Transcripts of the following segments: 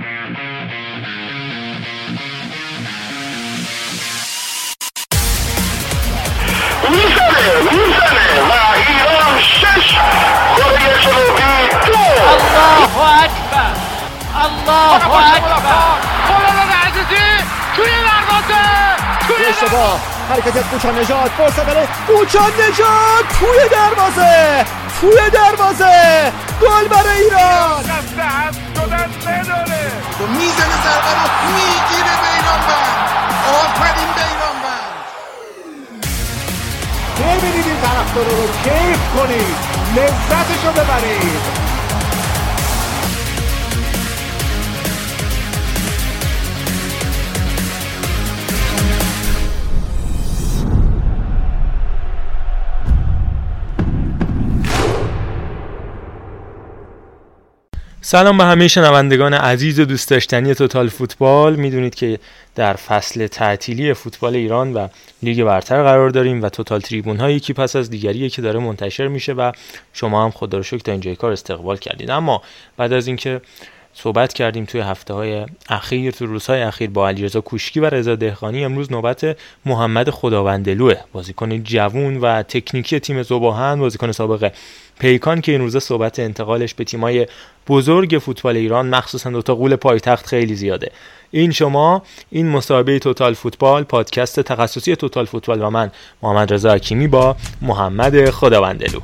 الله اکبر. الله اکبر. خلال عزیزی توی دروازه توی اشتباه حرکت کوچا نجات. فرصت برای کوچا نجات. توی دروازه توی دروازه. گل برای ایران. می‌زنه ضربه رو می‌گیره بیران بند آفرین بیران بند ببینید این طرفدار رو کیف کنید. لذتش رو ببرید. سلام به همه شنوندگان عزیز و دوست داشتنی توتال فوتبال. می‌دونید که در فصل تعطیلی فوتبال ایران و لیگ برتر قرار داریم و توتال تریبون ها یکی پس از دیگریه که داره منتشر میشه و شما هم خدا رو شکر تا اینجای کار استقبال کردید. اما بعد از اینکه صحبت کردیم توی هفته های اخیر تو روزهای اخیر با علیرضا کوشکی و رضا دهقانی امروز نوبت محمد خداوندلوه. بازیکن جوون و تکنیکی تیم زوباهن بازیکن سابق پیکان که این روزا صحبت انتقالش به تیمای بزرگ فوتبال ایران مخصوصا دو تا قول پایتخت خیلی زیاده. این شما این مصاحبه توتال فوتبال پادکست تخصصی توتال فوتبال و من محمد رضا حکیمی با محمد خداوندلو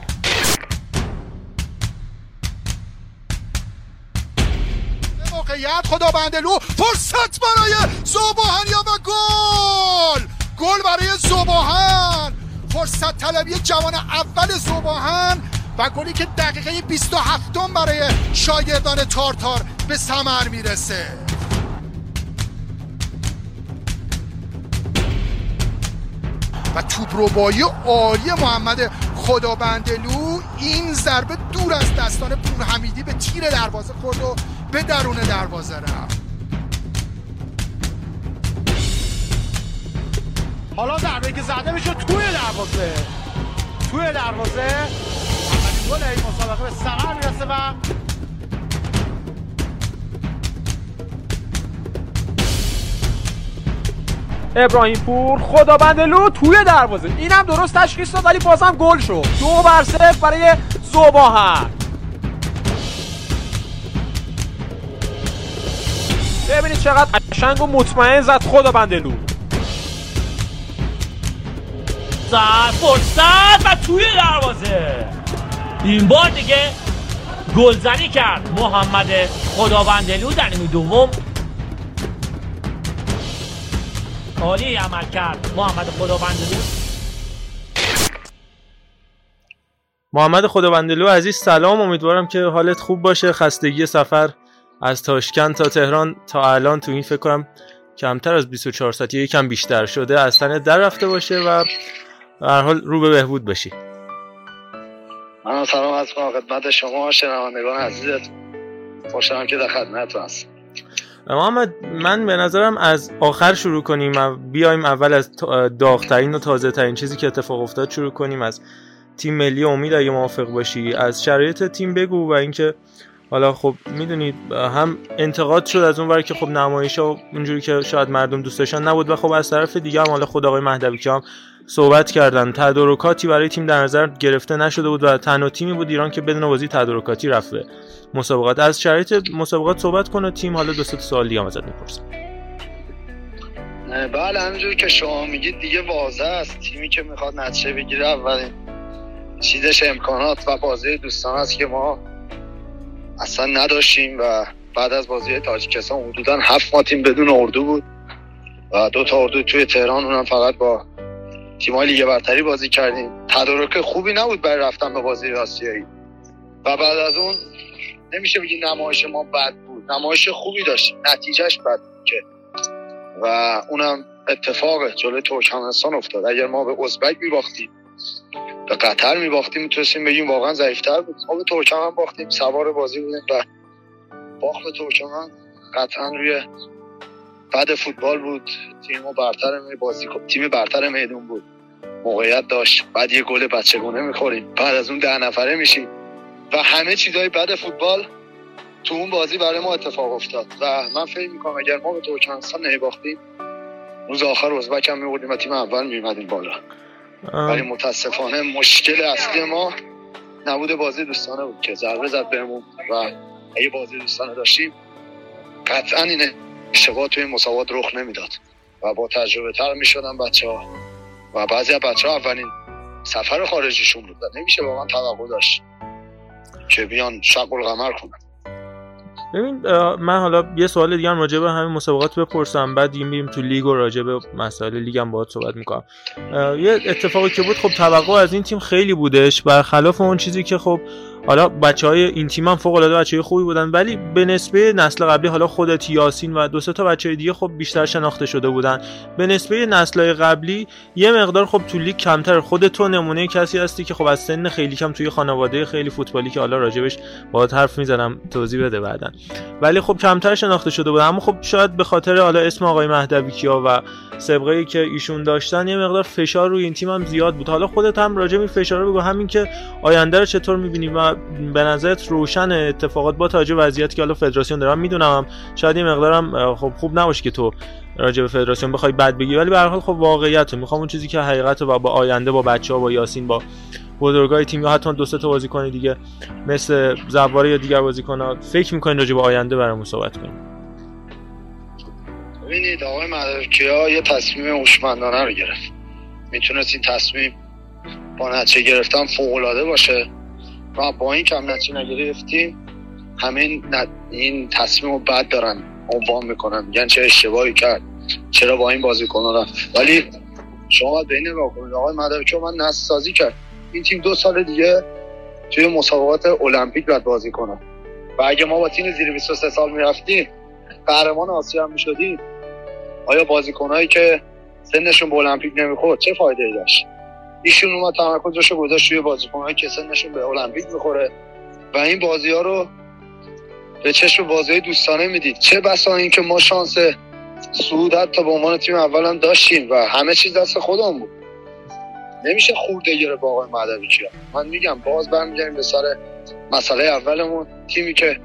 خدا بندلو فرصت برای زوباهنیا و گل. گل برای زوباهن. فرصت طلبی جوان اول زوباهن و گلی که دقیقه 27 برای شاگردان تارتار به ثمر می‌رسه. و توپ ربایی عالی محمد خدابندلو این ضربه دور از دستان پور حمیدی به تیر دروازه خورد و به درون دروازه رفت. حالا ضربه که زده میشه توی دروازه. توی دروازه. اولین گل این مسابقه به ثمر می‌رسه و ابراهیم پور خدابندلو توی دروازه. اینم درست تشخیص داد ولی بازم گل شد. دو بر صفر برای زوباهن. ببینید چقدر قشنگ و مطمئن زد خدابندلو زد فرصت و توی دروازه. این بار دیگه گلزنی کرد. محمد خداوندلو در نیمه دوم. عالی عمل کرد. محمد خداوندلو محمد خداوندلو عزیز سلام. امیدوارم که حالت خوب باشه. خستگی سفر. از تاشکند تا تهران تا الان تو این فکر کنم کمتر از 24 ساعت یا یکم بیشتر شده از تنت در رفته باشه و هر حال رو به بهبود بشی. من سلام از کنم خدمت شما شنوندگان عزیزت خوشحالم که در خدمتتون هستم. محمد من به نظرم از آخر شروع کنیم و بیایم اول از داغترین و تازه ترین چیزی که اتفاق افتاد شروع کنیم از تیم ملی امید اگه موافق باشی از شرایط تیم بگو و اینکه حالا خب می‌دونید هم انتقاد شد از اون ور که خب نمایش ها اونجوری که شاید مردم دوست داشتن نبود و خب از طرف دیگه هم حالا خود آقای مهدوی که هم صحبت کردن. تدارکاتی برای تیم در نظر گرفته نشده بود و تنها تیمی بود ایران که بدون بازی تدارکاتی رفت به مسابقات. از شرایط مسابقات صحبت کنه تیم حالا دو سه سوال دیگه ازت می‌پرسم بله همینجور که شما میگید دیگه واضح است. تیمی که می‌خواد نتیجه بگیره اولین چیزش امکانات و بازی دوستان است که ما اصلا نداشتیم و بعد از بازی تاجیکستان حدودا هفت ما تیم بدون اردو بود و دو تا اردو توی تهران اونم فقط با تیمای لیگ برتری بازی کردیم. تدارک خوبی نبود برای رفتن به بازی آسیایی. و بعد از اون نمیشه بگی نمایش ما بد بود. نمایش خوبی داشت. نتیجهش بد بود که. و اونم اتفاق جلوی ترکمنستان افتاد. اگر ما به ازبک میباختیم به قطر میباختیم می‌تونستیم بگیم واقعا ضعیفتر بود. ما به ترکمن باختیم سوار بازی بودیم و باخت به ترکمن قطعا روی بعد فوتبال بود. تیم برتر بازی تیم برتر میدون بود. موقعیت داشت. بعد یه گل بچگونه می‌خوریم. بعد از اون ده نفره میشیم. و همه چیزای بعد فوتبال تو اون بازی برای ما اتفاق افتاد. و من فکر می‌کنم اگر ما به ترکمنستان نمیباختیم روز آخر ازبک هم میبردیم و تیم اول میمدیم بالا. ولی متاسفانه مشکل اصلی ما نبود بازی دوستانه بود که ضربه زد بهمون و اگه بازی دوستانه داشتیم قطعا این اشتباه توی مساوات رخ نمی‌داد و با تجربه تر می‌شدن بچه ها و بعضی از بچه ها اولین سفر خارجیشون بود نمیشه واقعا توقع داشت که بیان شق القمر کنن. ببین من حالا یه سوال دیگه هم راجع به همین مسابقات بپرسم بعد دیگه میریم تو لیگ و راجع به مسائل لیگ هم باهات صحبت می‌کنم. یه اتفاقی که بود خب توقع از این تیم خیلی بودش برخلاف اون چیزی که خب حالا بچه های این تیم هم فوق العاده بچه خوبی بودن ولی به نسبه نسل قبلی حالا خودت یاسین و دو تا بچه دیگه خب بیشتر شناخته شده بودن. به نسبه نسل قبلی یه مقدار خب تو لیگ کمتر. خود تو نمونه کسی هستی که خب از سن خیلی کم توی خانواده خیلی فوتبالی که حالا راجبش باهات حرف می‌زنم توضیح بده بعدن ولی خب کمتر شناخته شده بود اما خب شاید به خاطر حالا اسم آقای مهدوی کیا و سابقه که ایشون داشتن یه مقدار فشار روی این تیم هم زیاد بود. حالا خودت هم راجع به فشار بگو. همین که آینده رو چطور می‌بینی و به نظرت روشن اتفاقات با توجه وضعیتی که حالا فدراسیون دارم می‌دونم شاید یه مقدارم خب خوب نباشه که تو راجع به فدراسیون بخوای بد بگی ولی به هر حال خب واقعیت می‌خوام اون چیزی که حقیقت و با آینده با بچه ها با یاسین با بزرگای تیم یا حتی دو سه تا بازیکن دیگه مثل زواره یا دیگر بازیکن فکر می‌کنین راجع به آینده برامون صحبت کنیم ببینید آقای مدرکیا یه تصمیم هوشمندانه رو گرفت. می‌تونست این تصمیم با نتیجه گرفتن فوق العاده باشه. و با این کم نتیجه همین این تصمیم رو بد دارن عنوان می‌کنن. میگن چه اشتباهی کرد چرا با این بازیکن رفت. ولی شما باید به این نگاه کنید. آقای مدرکیا من نسل سازی کرد. این تیم دو سال دیگه توی مسابقات المپیک باید بازی کنه و اگه ما با تیم زیر 23 سال می‌رفتیم قهرمان آسیا هم می‌شدیم. آیا بازیکنهایی که سنشون به المپیک نمی‌خورد چه فایده ای داشت؟ ایشون اومد تمرکزش رو گذاشت توی بازیکنهایی که سنشون به المپیک می‌خوره. و این بازی ها رو به چشم بازی های دوستانه می‌دید. چه بسا این که ما شانس صعود حتی به عنوان تیم اول هم داشتیم و همه چیز دست خودمون بود. نمیشه خورده گیره با آقای مدوی کیا من میگم باز برمیگردیم به سر مسئله اولمون. تیمی که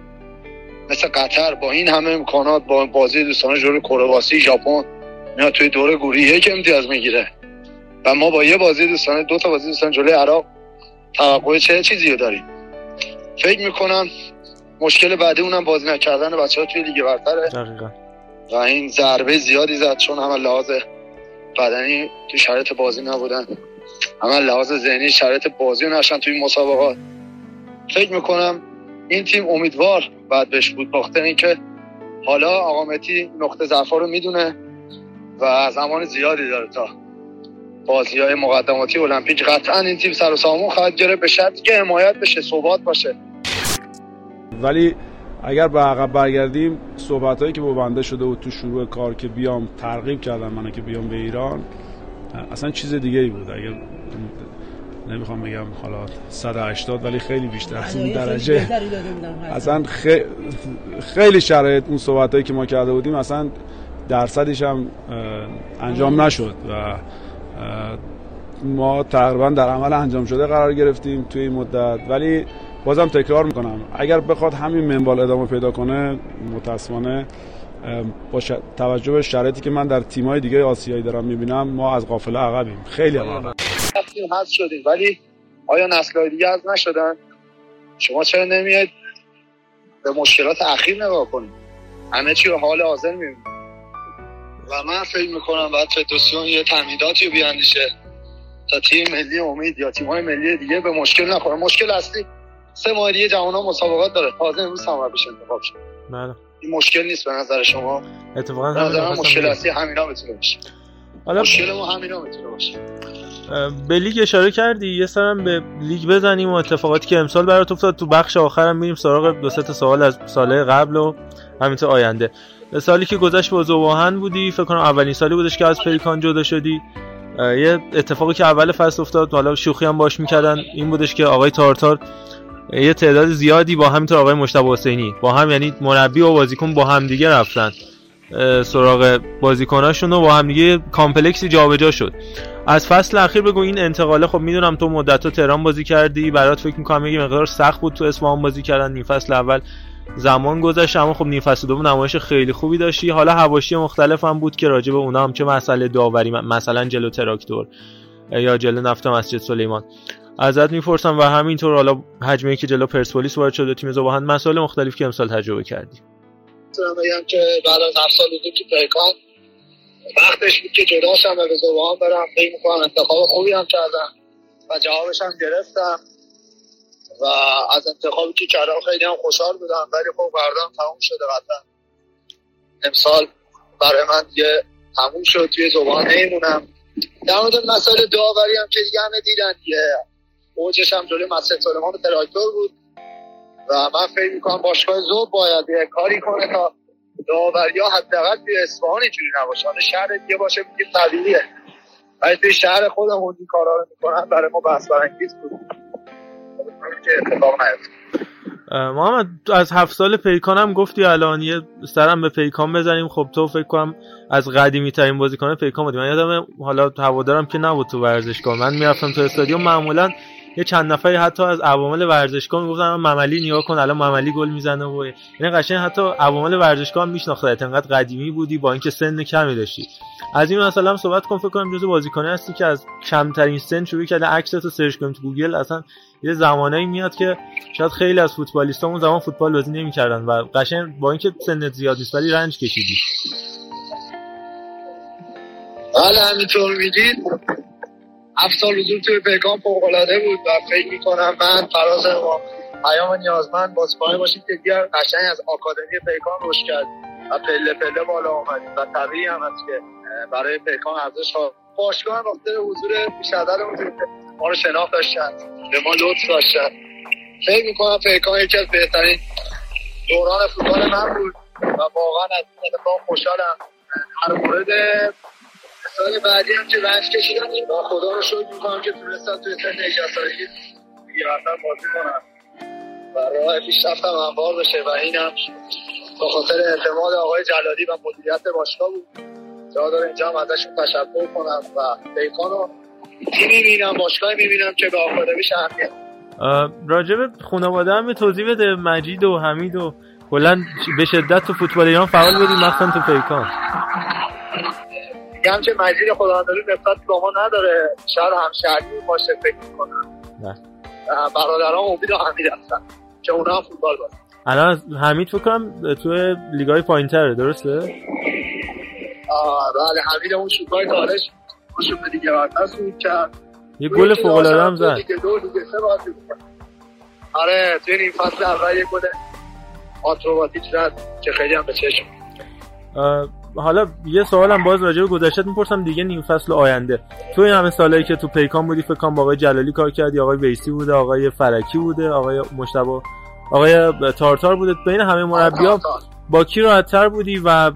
مثل قطر با این همه امکانات با بازی دوستانه جلوی کرواسی ژاپن اینا توی دوره گروهی یک امتیاز می‌گیره. و ما با یه بازی دوستانه دو تا بازی دوستانه جلوی عراق توقع چه چیزی رو داریم. فکر می‌کنم مشکل بعدی اونم بازی نکردن بچه ها توی لیگ برتره و این ضربه زیادی زد چون همه لحاظ بدنی تو شرایط بازی نبودن. همه لحاظ ذهنی شرایط بازی نشن توی مسابقات. فکر می‌کنم این تیم امیدوار بعد بهش بود باخته این که حالا آقا متی نقطه ضعف رو می‌دونه و زمان زیادی داره تا بازی های مقدماتی المپیک قطعا این تیم سر و سامون خواهد گرفت. به شرطی که حمایت بشه ثبات باشه. ولی اگر به عقب برگردیم صحبت هایی که با بنده شده بود تو شروع کار که بیام ترغیب کردم منو که بیام به ایران اصلا چیز دیگه ای بود. اگر نمی‌خوام بگم حالا 180 ولی خیلی بیشتر از اون درجه. اصلا خیلی شرایط اون صحبت هایی که ما کرده بودیم اصلا درصدش هم انجام نشد و ما تقریبا در عمل انجام شده قرار گرفتیم توی این مدت. ولی بازم تکرار می‌کنم اگر بخواد همین منوال ادامه پیدا کنه متاسفانه با توجه به شرایطی که من در تیمای دیگه آسیایی دارم می‌بینم ما از قافله عقبیم. خیلی عقب. هست شدیم. ولی آیا نسل‌های دیگه از نشدن؟ شما چرا نمیاد به مشکلات اخیر نگاه کنید؟ همه چی رو حال حاضر می‌بینید. و من فکر می‌کنم باید فدراسیون یه تمهیداتی رو بیاندیشه تا تیم ملی امید یا تیم‌های ملی دیگه به مشکل نخوره. مشکل اصلی سه ماه دیگه جوان ها مسابقات داره. تازه امروز هم بشه انتخاب شد. بله. این مشکل نیست به نظر شما؟ اتفاقا نظر مشکل اصلی همینا می‌تونه باشه. حالا مشکل ما همینا می‌تونه باشه. به لیگ اشاره کردی؟ یه سرم به لیگ بزنیم و اتفاقاتی که امسال برات افتاد تو بخش آخرم میریم سراغ دو سه تا سوال از سال قبل و همینطور آینده. سالی که گذشت با زواهن بودی فکر کنم اولین سالی بودش که از پلیکان جدا شدی. یه اتفاقی که اول فصل افتاد حالا شوخی هم باش می‌کردن این بودش که آقای تارتار یه تعداد زیادی با همینطور آقای مشتبه حسینی با هم یعنی مربی و بازیکن با هم دیگه رفتن. سراغ بازیکناشون و با هم دیگه کامپلکسی جابجا شد. از فصل اخیر بگو این انتقاله خب می‌دونم تو مدت تهران بازی کردی برات فکر می‌کنم یه مقدار سخت بود تو اصفهان بازی کردن این فصل اول. زمان گذشت اما خب نیم فصل دوم نمایش خیلی خوبی داشتی. حالا حواشی مختلف هم بود که راجع به اونا هم چه مسئله داوری مثلا جلو تراکتور یا جلو نفت مسجد سلیمان. ازت می‌پرسم و همینطور حالا حجمه که جلو پرسپولیس وارد شده تیم زوباهن مسائل مختلفی که امسال تجربه کردی؟ بگم که بعد از هفت سال حضور تو پیکان وقتش بود که جدا شم به زوباهن برم. فکر می‌کنم انتخاب خوبی هم کردم و جوابش هم گرفتم. و از انتخابی که کردم خیلی هم خوشحال بودم ولی خب بردم تموم شده قطعا. امسال برای من دیگه تموم شد توی زبان نمیمونم. در مورد مسائل داوری هم که دیگه همه دیدن دیگه. اوجش هم جلوی مسجد سلیمان تراکتور بود. و من فکر می‌کنم باشگاه زوب باید یه کاری کنه تا داوری ها حداقل توی اصفهان اینجوری نباشه. شهر دیگه باشه میگه طبیعیه. ولی توی شهر خودمون این کارا رو می‌کنن برای ما بحث برانگیز بود. که محمد از هفت سال پیکان هم گفتی الان یه سرم به پیکان بزنیم. خب تو فکر کنم از قدیمی ترین بازیکن پیکان بودی. من یادم حالا هوادارم که نبود تو ورزشگاه. من می‌رفتم تو استادیوم. معمولا یه چند نفری حتی از عوامل ورزشگاه می‌گفتن مملی نیا کن الان مملی گل می‌زنه و یعنی قشنگ حتی عوامل ورزشگاه میشناختت انقدر قدیمی بودی با اینکه سن کمی داشتی. از این مثلا صحبت کن فکر کنم جزو بازیکنه هستی که از کمترین سن شروع کرده. عکس تو search کنیم تو گوگل اصلا یه زمانایی میاد که شاید خیلی از فوتبالیست‌ها اون زمان فوتبال بازی نمی‌کردن و قشنگ با اینکه سنت زیاد نیست ولی رنج کشیدی. بله همینطور میگید هفت سال حضور توی پیکان فوق‌العاده بود و فکر می‌کنم من فراز ما پیام نیازمند بازیکن باشیم که دیگر قشنگ از آکادمی پیکان رشد کرد و پله پله بالا آمدیم و طبیعی هم هست که برای پیکان ارزش ها. باشگاه هم وقتی حضور بیش از ما رو شناخت داشتن. به ما لطف داشتن. فکر می‌کنم پیکان یکی از بهترین دوران فوتبال من بود و واقعا از این اتفاق خوشحالم. هر مورد سال بعدی هم که رنج کشیدن و خدا رو شکر می‌کنم که تونستم توی سن 18 سالگی بازی کنم. و راه پیشرفتم هموار بشه و اینم با خاطر اعتماد آقای جلالی و مدیریت باشگاه بود. جا داره اینجا هم ازشون تشکر کنم و پیکان رو می‌بینم باشگاه می‌بینم که به آکادمیش اهمیت. راجب خانواده هم توضیح بده مجید و حمید و کلا به شدت تو فوتبال ایران فعال بودی مخصوصا تو پیکان. میگم که مجید خدا نسبت با ما نداره. شاید همشهری باشه فکر می‌کنم. برادران امید و حمید هستن که اونا هم فوتبال بازن الان حمید فکر کنم تو لیگای پایینتره درسته؟ بله حمید اون شوکای تالش باشون به دیگه برتر سود کرد یه گل فوق العاده هم زد. دو لیگ سه بازی آره توی این فصل اول یه گل آتروماتیک زد که خیلی هم به چشم. حالا یه سوالم باز راجع به گذشته می‌پرسم دیگه نیم فصل آینده. تو این همه سالایی که تو پیکان بودی فکر کنم آقای جلالی کار کردی آقای ویسی بوده آقای فرکی بوده آقای مشتبه آقای تارتار بوده. بین همه مربی‌ها با کی راحت‌تر بودی و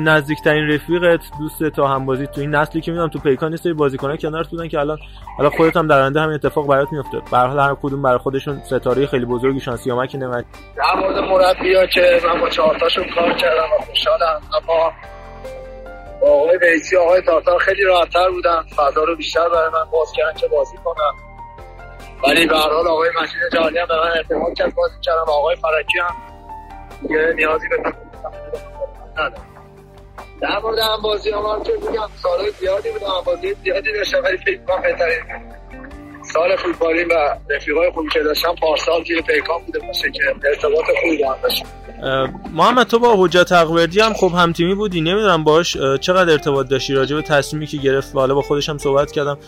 نزدیکترین رفیقت دوست تا همبازی تو این نسلی که می‌دونم تو پیکان یه سری بازیکن‌ها کنارت بودن که الان حالا خودت هم در آینده همین اتفاق برات میفته به هر حال هر کدوم برای خودشون ستاره خیلی بزرگی شان سیامک نعمت در مورد مربی‌ها که من با چهار تاشون کار کردم و خوشحالم اما با آقای بیسی آقای تارتار خیلی راحت‌تر بودن. فضا رو بیشتر برای من باز کردن که بازی کنم ولی به هر حال آقای مجید جهانی هم به من اعتماد کرد. بازی کردم آقای فرکی هم دیگه نیازی به در مورد هم بازی هم که میگم سالهای زیادی بود. هم بازی زیادی داشتم. ولی فکر کنم بهترین سال فوتبالی و رفیقای خوبی که داشتم پارسال توی پیکان بوده باشه که ارتباط خوبی با هم داشتم محمد تو با حجت اقوردی هم خب هم تیمی بودی نمی‌دونم باش چقدر ارتباط داشتی راجع به تصمیمی که گرفت؟ و حالا با خودش هم صحبت کردم.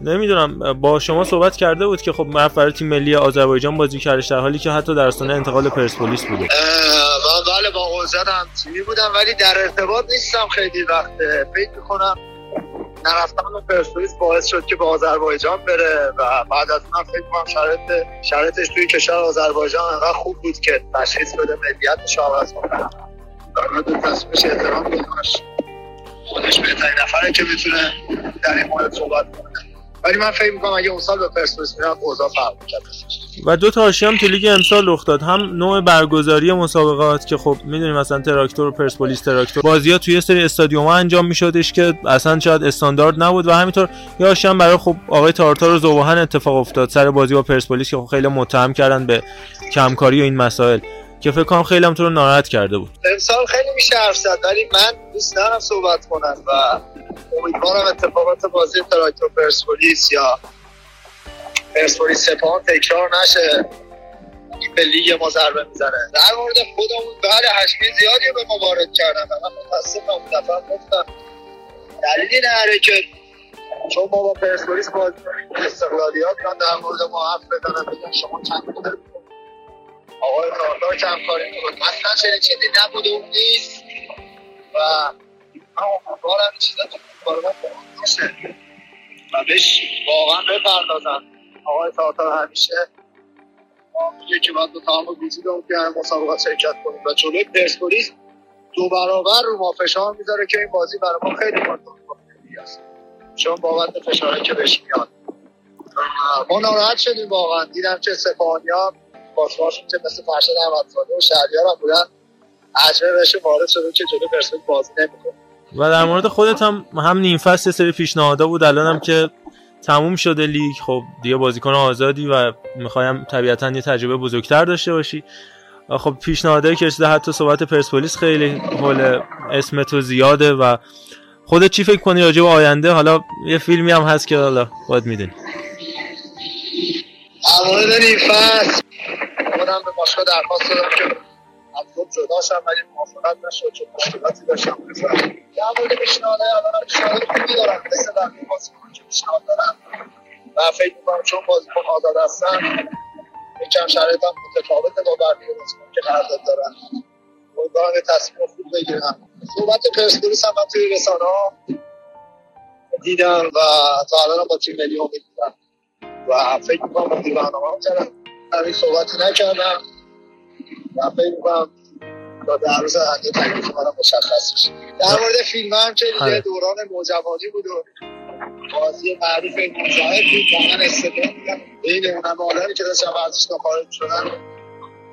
نمی‌دونم با شما صحبت کرده بود که خب من برای تیم ملی آذربایجان بازی کردش در حالی که حتی در آستانه انتقال پرسپولیس بوده. بله با حوزت هم تیمی بودم ولی در ارتباط نیستم خیلی وقت. فکر می‌کنم نرفتم به پرسپولیس باعث شد که به آذربایجان بره و بعد از اون فکر کنم شرط شرطش توی کشور آذربایجان انقدر خوب بود که تشخیص بده ملیتش عوض کنه در تصمیمش احترام بکنش خودش بهترین نفره که می‌تونه در این مورد صحبت کنه. ولی من فکر می‌کنم اگه اون سال به پرسپولیس می‌رفت اوضاع فرق می‌کرد. و دو تا هم تو لیگ امسال رخ داد. هم نوع برگزاری مسابقات که خب می‌دونیم مثلا تراکتور و پرسپولیس تراکتور. بازی ها توی یه سری استادیوم ها انجام میشدش که اصلا شاید استاندارد نبود و همینطور یا هم برای خب آقای تارتار و زوباهن اتفاق افتاد. سر بازی با پرسپولیس که خب خیلی متهم کردن به کمکاری و این مسائل. که فکر کنم خیلی هم تو رو ناراحت کرده بود. امسال خیلی میشه حرف زد ولی من دوست دارم صحبت کنم و امیدوارم اتفاقات بازی تراکتور پرسپولیس یا پرسپولیس سپاهان تکرار نشه. این به لیگ ما ضربه می‌زنه. در مورد خودمون بعد حجمی زیادی به ما وارد کردن. من متاسفم اون دفعه گفتم. دلیلی نداره که چون ما با پرسپولیس کنیم استقلالیات من در مورد ما حرف بزنم بگم شما چند آقای ناردار کم کاری می‌کنه؟ اصلا چنین چیزی نبوده اون نیست. و امیدوارم چیزا تو فوتبال ما باشه و بهش واقعا بپردازن. آقای تاتار همیشه میگه که باید به تمام وجودمون بیایم مسابقات شرکت کنیم. و جلوی پرسپولیس دو برابر رو ما فشار می‌ذاره که این بازی برای ما خیلی مهم است چون بابت فشارهایی که بهش میاد. ما ناراحت شدیم واقعا. دیدم که سپاهانیا بازماشون که مثل فرشاد احمدزاده و شهریار هم بودن عجبه بهش وارد شده که جلو پرسپولیس بازی نمی‌کنه. و در مورد خودت هم هم نیم فصل سری پیشنهادا بود الان هم که تموم شده لیگ. خب دیگه بازیکن آزادی و می‌خوایم طبیعتا یه تجربه بزرگتر داشته باشی. خب پیشنهادایی که رسیده حتی صحبت پرسپولیس خیلی حول اسم تو زیاده و خودت چی فکر کنی راجع به آینده؟ حالا یه فیلمی هم هست که حالا باید می‌دونی. در مورد نیم فصل خودم به باشگاه درخواست دادم که از خود جدا شم ولی موافقت نشد چون مشکلاتی داشتم در مورد پیشنهادهای الان هم پیشنهاد خوبی دارم. مثل بقیه بازیکن که پیشنهاد دارم. و فکر می‌کنم چون بازیکن آزاد هستن یکم شرایطم متفاوته با بقیه بازیکن که قرارداد دارن. امیدوارم یه تصمیم خوب بگیرم. صحبت پرسپولیس هم من توی رسانه ها دیدم و تا الان با تیم ملی امید و فکر می‌کنم مدیر برنامه هم کردم. همین صحبتی نکردم. و فکر می‌کنم تا در روز آینده تکلیف منم مشخص بشه در مورد فیلم هم که دیگه دوران نوجوانی بود و بازی معروف مجاهد بود و من استدلال میگم بین اون همه آدمی که داشتم ورزشگاه خارج شدن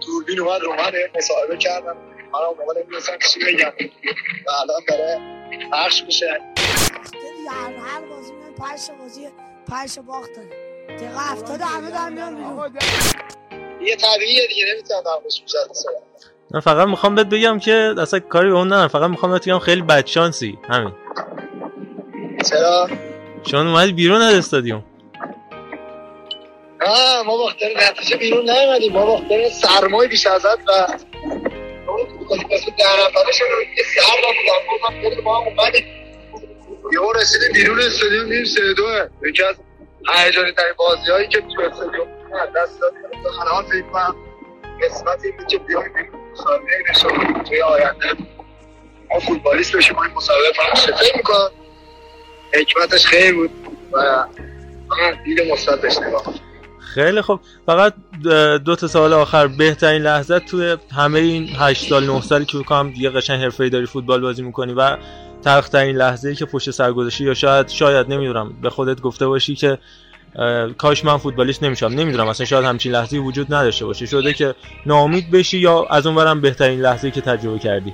دوربین اومد رو من مصاحبه کردم. من اون موقع نمی‌دونستم چی بگم. و الان داره پخش میشه. دیگه هر بازی میان پنج بازی پنج باخت داره. دقیقه هفتاد همه در میان بیرون. یه طبیعیه دیگه نمی‌تونم در موردش بیشتر صحبت من فقط می‌خوام بهت بگم که اصلا کاری به اون ندارم. فقط می‌خوام بهت بگم خیلی بدشانسی. همین. چرا؟ چون اومدی بیرون از استادیوم. آه ما باختر نتیجه بیرون نیومدیم. ما باختر سرمای بیش از حد و در نفره شد یه سر بودم گفتم ما هم اومدیم. یهو رسیدیم بیرون استادیوم میریم سه دوه یکی از هیجانی ترین بازی هایی که تو استادیوم دست دادیم الان فکر کنم قسمت این که بیایم مسابقه نشون توی آینده. ما فوتبالیست بشیم این مسابقه پخش فکر می‌کنم حکمتش خیلی بود و من دید مثبت بهش نگاه. خیلی خب فقط دو تا سال آخر. بهترین لحظه توی همه این 8 سال 9 سالی که بکنم دیگه قشنگ حرفه‌ای داری فوتبال بازی می‌کنی و تلخترین لحظه ای که پشت سر گذاشتی یا شاید شاید نمی‌دونم. به خودت گفته باشی که کاش من فوتبالیست نمیشم نمی‌دونم. اصلا شاید همچین لحظه‌ای وجود نداشته باشه. شده که ناامید بشی یا از اونورم بهترین لحظه‌ای که تجربه کردی؟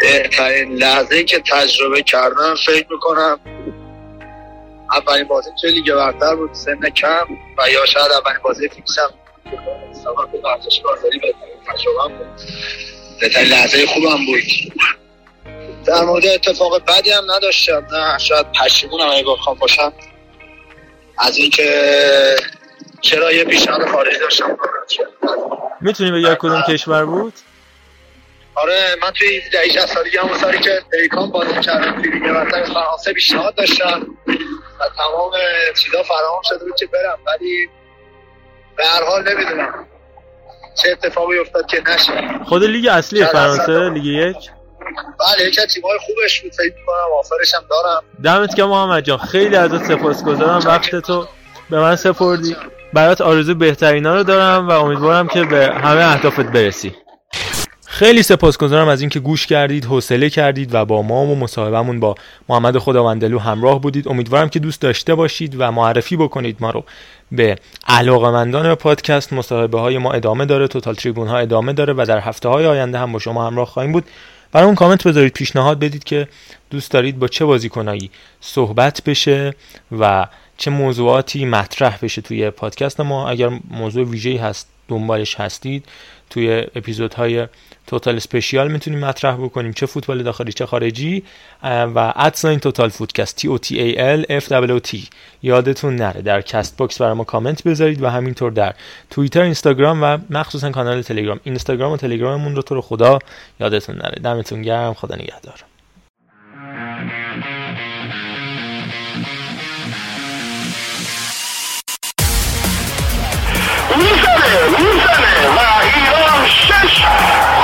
بهترین لحظه که تجربه کردم فکر می‌کنم اولین بازی توی لیگ برتر بود سن کم و یا شاید اولین بازی فیکسم سبب ورزشکارداری بهترین تجربه بود. بهترین لحظه خوبم بود. در مورد اتفاق بدی هم نداشتم. نه شاید پشیمونم اگه بخوام باشم. از اینکه چرا یه پیشنهاد خارجی داشتم. می‌تونی بگی کدوم کشور بود؟ آره من توی این دهی 60 سالگی همون سالی که پیکان بازی کردم توی لیگ فرانسه پیشنهاد داشتم. و تمام چیزا فراهم شده بود که برم ولی به هر حال نمی‌دونم چه اتفاقی افتاد که نشه. خود لیگ اصلی فرانسه لیگ یک؟ بله یکی از تیم‌های خوبش بود. فکر می‌کنم آفرش هم دارم. دمت گرم محمد جان. خیلی ازت سپاسگزارم. وقت تو به من سپردی. برات آرزو بهترینا رو دارم و امیدوارم که به همه اهدافت برسی. خیلی سپاسگزارم از اینکه گوش کردید حوصله کردید و با ما و مصاحبهمون با محمد خداوندلو همراه بودید. امیدوارم که دوست داشته باشید و معرفی بکنید ما رو به علاقمندان پادکست. مصاحبه های ما ادامه داره توتال تریبون ها ادامه داره و در هفته های آینده هم با شما همراه خواهیم بود. برای اون کامنت بذارید پیشنهاد بدید که دوست دارید با چه بازیکنایی صحبت بشه و چه موضوعاتی مطرح بشه توی پادکست ما. اگر موضوع ویژه‌ای هست دنبالش هستید. توی اپیزودهای total special می‌تونیم مطرح بکنیم چه فوتبال داخلی چه خارجی و at sign Total Footcast T O T A L F double T یادتون نره. در Castbox برای ما کامنت بذارید و همینطور در توییتر اینستاگرام و مخصوصا کانال تلگرام. اینستاگرام و تلگراممون رو تو رو خدا یادتون نره. دمتون گرم. خدا نگهدار. می‌زنه و ایران شش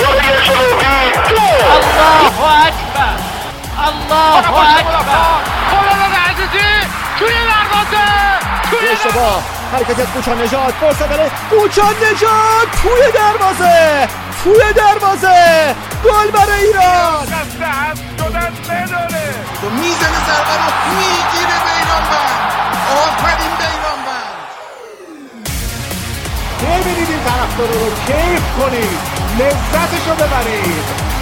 کره جنوبی دو الله اکبر الله اکبر خلال عزیزی توی دروازه توی اشتباه حرکت از کوچان نجات. فرصت توی دروازه توی دروازه گل برای ایران دست حذف شدن نداره می‌زنه ضربه رو می‌گیره بیران بند آفرین ببینید طرفدارا رو کیف کنید لذتشو ببرید